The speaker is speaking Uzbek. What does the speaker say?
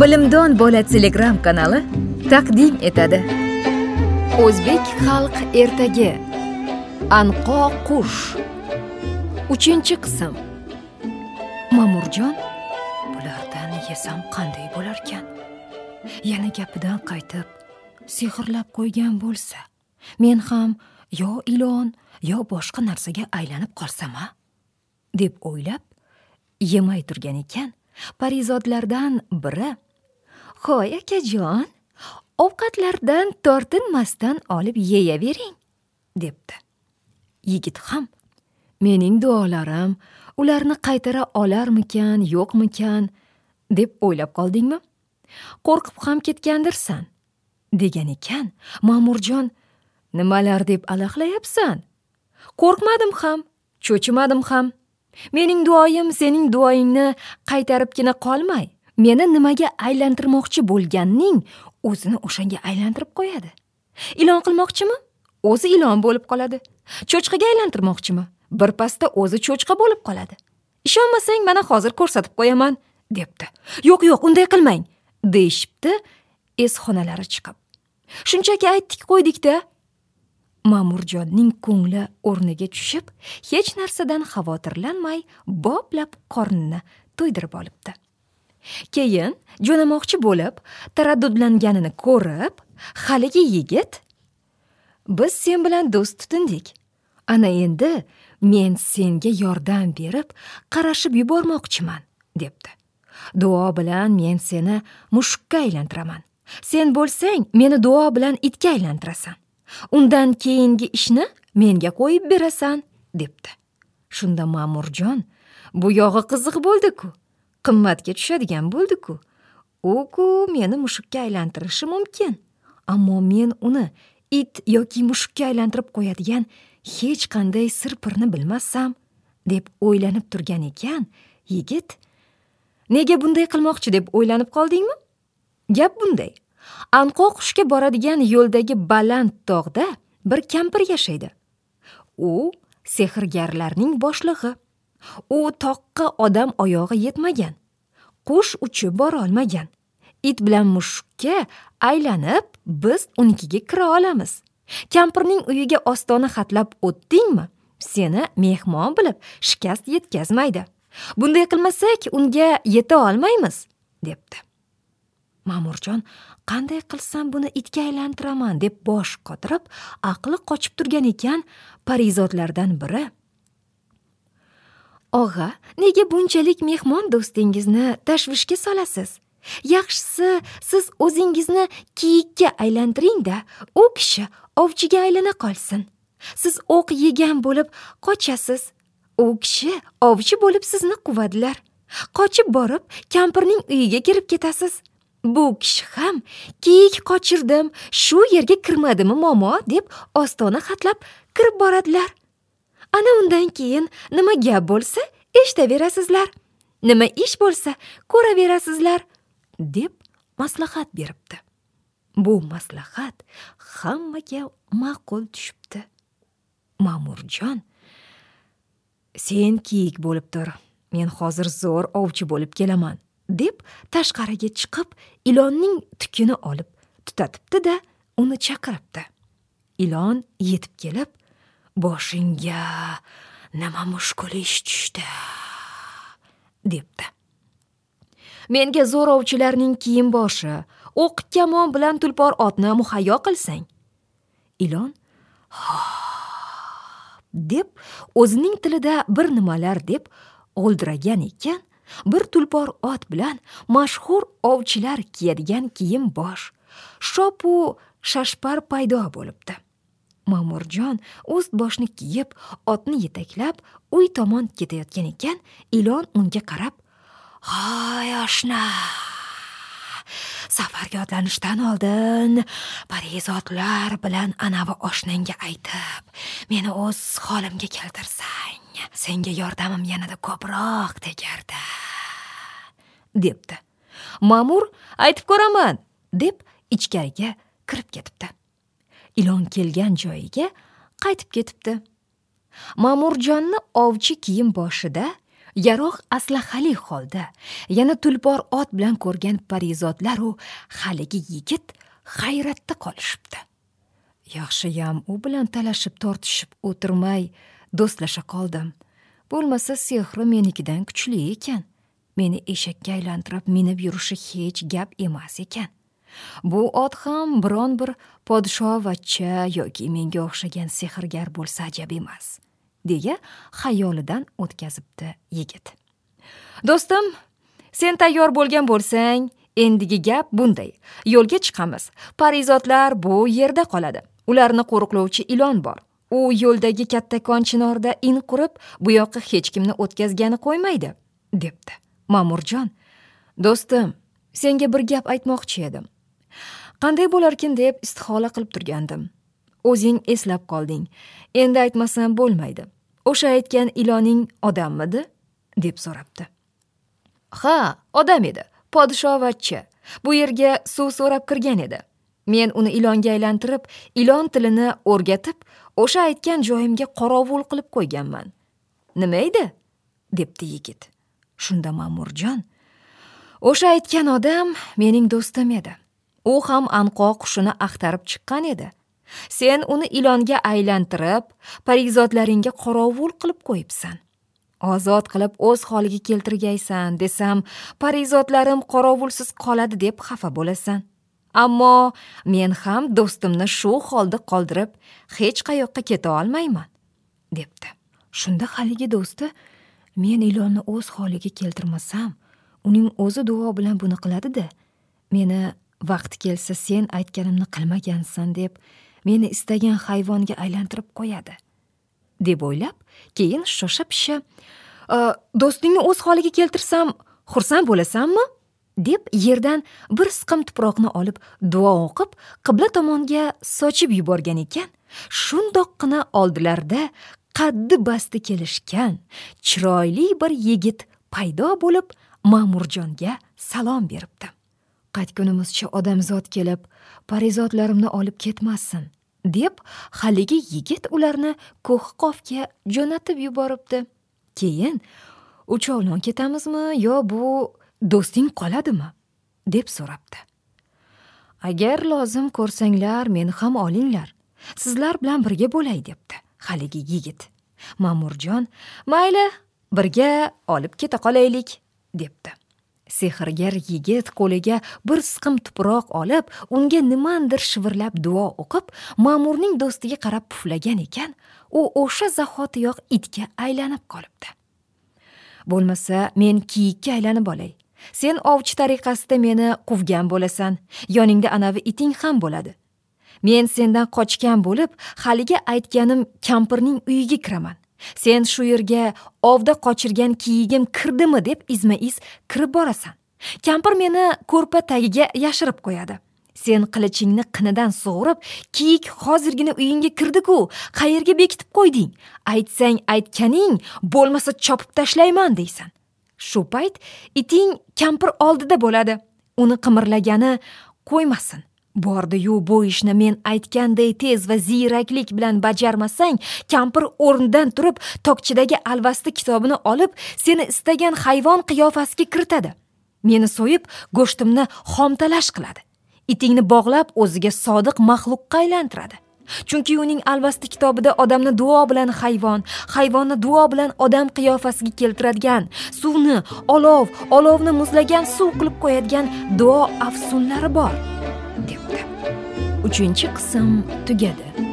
bilimdon bola telegram kanali taqdim etadi. O'zbek xalq ertagi. Anqoq qush. Uchinchi qism. Ma'murjon bulardan yesam qanday bo'larkan? Yana gapidan qaytib sehrlab qo'ygan bo'lsa men ham yo ilon yo boshqa narsaga aylanib qolsam a deb o'ylab yemay turgan ekan parizodlardan biri hoy akajon ovqatlardan tortinmasdan olib yeyavering debdi. Yigit ham mening duolarim ularni qaytara olarmikan yo'qmikan deb o'ylab qoldingmi? Qo'rqib ham ketgandirsan degan ekan. Ma'murjon nimalar deb alahlayapsan qo'rqmadim ham cho'chimadim ham. Mening duoyim sening duoyingni qaytaribgina qolmay. Meni nimaga aylantirmoqchi bo'lganning o'zini o'shanga aylantirib qo'yadi. Ilon qilmoqchimi? O'zi ilon bo'lib qoladi. Cho'chqaga aylantirmoqchimi? Birpasda o'zi cho'chqa bo'lib qoladi. Ishonmasang mana hozir ko'rsatib qo'yaman debdi. Yo'q yo'q unday qilmang deyishibdi esxonalari chiqib. Shunchaki aytdik qo'ydikda. Ma'murjonning ko'ngli o'rniga tushib hech narsadan xavotirlanmay boplab qornini to'ydirib olibdi. Keyin jo'namoqchi bo'lib taraddudlanganini ko'rib haligi yigit biz sen bilan do'st tutindik. Ana endi men senga yordam berib qarashib yubormoqchiman debdi. Duo bilan men seni mushukka aylantiraman. Sen bo'lsang meni duo bilan itga aylantirasan. Undan keyingi ishni menga qo'yib berasan debdi. Shunda ma'murjon bu yog'i qiziq bo'ldi-ku. Qimmatga tushadigan bo'ldi-ku. U-ku meni mushukka aylantirishi mumkin ammo men uni it yoki mushukka aylantirib qo'yadigan hech qanday sir pirni bilmasam deb o'ylanib turgan ekan yigit. Nega bunday qilmoqchi deb o'ylanib qoldingmi? Gap bunday. Anqoq qushga boradigan yo'ldagi baland tog'da bir kampir yashaydi. U sehrgarlarning boshlig'i. U toqqa odam oyog'i yetmagan. Qush uchib borolmagan. It bilan mushukka aylanib biz unikiga kira olamiz. Kampirning uyiga ostona xatlab o'tdingmi seni mehmon bilib shikast yetkazmaydi. Bunday qilmasak unga yeta olmaymiz debdi. Ma'murjon qanday qilsam buni itga aylantiraman? deb bosh qotirib aqli qochib turgan ekan parizodlardan biri. Og'a nega bunchalik mehmon do'stingizni tashvishga solasiz? Yaxshisi siz o'zingizni kiyikka aylantiringda u kishi ovchiga aylana qolsin. Siz o'q yegan bo'lib qochasiz u kishi ovchi bo'lib sizni quvadilar. Qochib borib kampirning uyiga kirib ketasiz. Bu kishi ham kiyik qochirdim shu yerga kirmadimi momo deb ostona xatlab kirib boradilar. Ana undan keyin nima gap bo'lsa eshitaverasizlar. Nima ish bo'lsa ko'raverasizlar deb maslahat beribdi. Bu maslahat hammaga ma'qul tushibdi. Ma'murjon sen kiyik bo'lib tur men hozir zo'r ovchi bo'lib kelaman deb tashqariga chiqib ilonning tukini olib tutatibdi da uni chaqiribdi. Ilon yetib kelib boshingga nima mushkul ish tushdi debdi. Menga zo'rovchilarning kiyim boshi o'q kamon bilan tulpor otni muhayyo qilsang. Ilon deb o'zining tilida bir nimalar deb g'o'ldiragan ekan bir tulpor ot bilan mashhur ovchilar kiyadigan kiyim bosh shopu shashpar paydo bo'libdi. Ma'murjon ust boshni kiyib otni yetaklab uy tomon ketayotgan ekan ilon unga qarab hoy oshna! Safarga otlanishdan oldin parizodlar bilan anavi oshnangga aytib meni o'z holimga keltirsang senga yordamim yanada ko'proq tegardi debdi. Ma'mur aytib ko'raman deb ichkariga kirib ketibdi. Ilon kelgan joyiga qaytib ketibdi. Ma'murjonni ovchi kiyim boshida yaroq aslahali holda yana tulpor ot bilan ko'rgan parizodlaru haligi yigit hayratda qolishibdi. Yaxshiyam u bilan talashib tortishib o'tirmay do'stlasha qoldim. Bo'lmasa sehri menikidan kuchli ekan. Meni eshakka aylantirib minib yurishi hech gap emas ekan. Bu ot ham biron bir podshovachcha yoki menga o'xshagan sehrgar bo'lsa ajab emas deya xayolidan o'tkazibdi yigit. Do'stim sen tayyor bo'lgan bo'lsang endigi gap bunday. Yo'lga chiqamiz. Parizodlar bu yerda qoladi. Ularni qo'riqlovchi ilon bor. U yo'ldagi kattakon chinorda in qurib bu yoqqa hech kimni o'tkazgani qo'ymaydi debdi. Ma'murjon do'stim senga bir gap aytmoqchi edim. Qanday bo'larkin deb istihola qilib turgandim. O'zing eslab qolding. Endi aytmasam bo'lmaydi. O'sha aytgan iloning odammidi? deb so'rabdi. Ha odam edi podshovachcha bu yerga suv so'rab kirgan edi. Men uni ilonga aylantirib ilon tilini o'rgatib o'sha aytgan joyimga qorovul qilib qo'yganman. Nima edi? debdi yigit. Shunda ma'murjon o'sha aytgan odam mening do'stim edi. U ham anqo qushini axtarib chiqqan edi. Sen uni ilonga aylantirib parizodlaringga qorovul qilib qo'yibsan. Ozod qilib o'z holiga keltirgaysan desam parizodlarim qorovulsiz qoladi deb xafa bo'lasan. Ammo men ham do'stimni shu holda qoldirib hech qayoqqa keta olmayman debdi. Shunda haligi do'sti men ilonni o'z holiga keltirmasam uning o'zi duo bilan buni qiladida meni vaqti kelsa sen aytganimni qilmagansan deb meni istagan hayvonga aylantirib qo'yadi. Deb o'ylab keyin shosha pisha do'stingni o'z holiga keltirsam xursand bo'lasanmi? deb yerdan bir siqim tuproqni olib duo o'qib qibla tomonga sochib yuborgan ekan. Shundoqqina oldilarida qaddi basti kelishgan chiroyli bir yigit paydo bo'lib ma'murjonga salom beribdi. Qaytgunimizcha odamzod kelib parizodlarimni olib ketmasin deb haligi yigit ularni ko'hqofga jo'natib yuboribdi. Keyin uchovlon ketamizmi yo bu do'sting qoladimi? deb so'rabdi. Agar lozim ko'rsanglar meni ham olinglar. Sizlar bilan birga bo'lay debdi haligi yigit. Ma'murjon mayli birga olib keta qolaylik debdi. Sehrgar yigit qo'liga bir siqim tuproq olib unga nimandir shivirlab duo o'qib ma'murning do'stiga qarab puflagan ekan u o'sha zahotiyoq itga aylanib qolibdi. Bo'lmasa men kiyikka aylanib olay. Sen ovchi tariqasida meni quvgan bo'lasan yoningda anavi iting ham bo'ladi. Men sendan qochgan bo'lib haligi aytganim kampirning uyiga kiraman. Sen shu yerga ovda qochirgan kiyigim kirdimi deb izma iz kirib borasan. Kampir meni ko'rpa tagiga yashirib qo'yadi. Sen qilichingni qinidan sug'urib kiyik hozirgina uyingga kirdiku qayerga bekitib qo'yding? Aytsang aytganing bo'lmasa chopib tashlayman deysan. Shu payt iting kampir oldida bo'ladi. Uni qimirlagani qo'ymasin. Bordiyu bu ishni men aytganday tez va ziyraklik bilan bajarmasang kampir o'rnidan turib tokchadagi alvasti kitobini olib seni istagan hayvon qiyofasiga kiritadi. Meni so'yib go'shtimni xomtalash qiladi. Itingni bog'lab o'ziga sodiq maxluqqa aylantiradi. Chunki uning alvasti kitobida odamni duo bilan hayvon hayvonni duo bilan odam qiyofasiga keltiradigan suvni olov olovni muzlagan suv qilib qo'yadigan duo afsunlari bor. Uchinchi qism tugadi.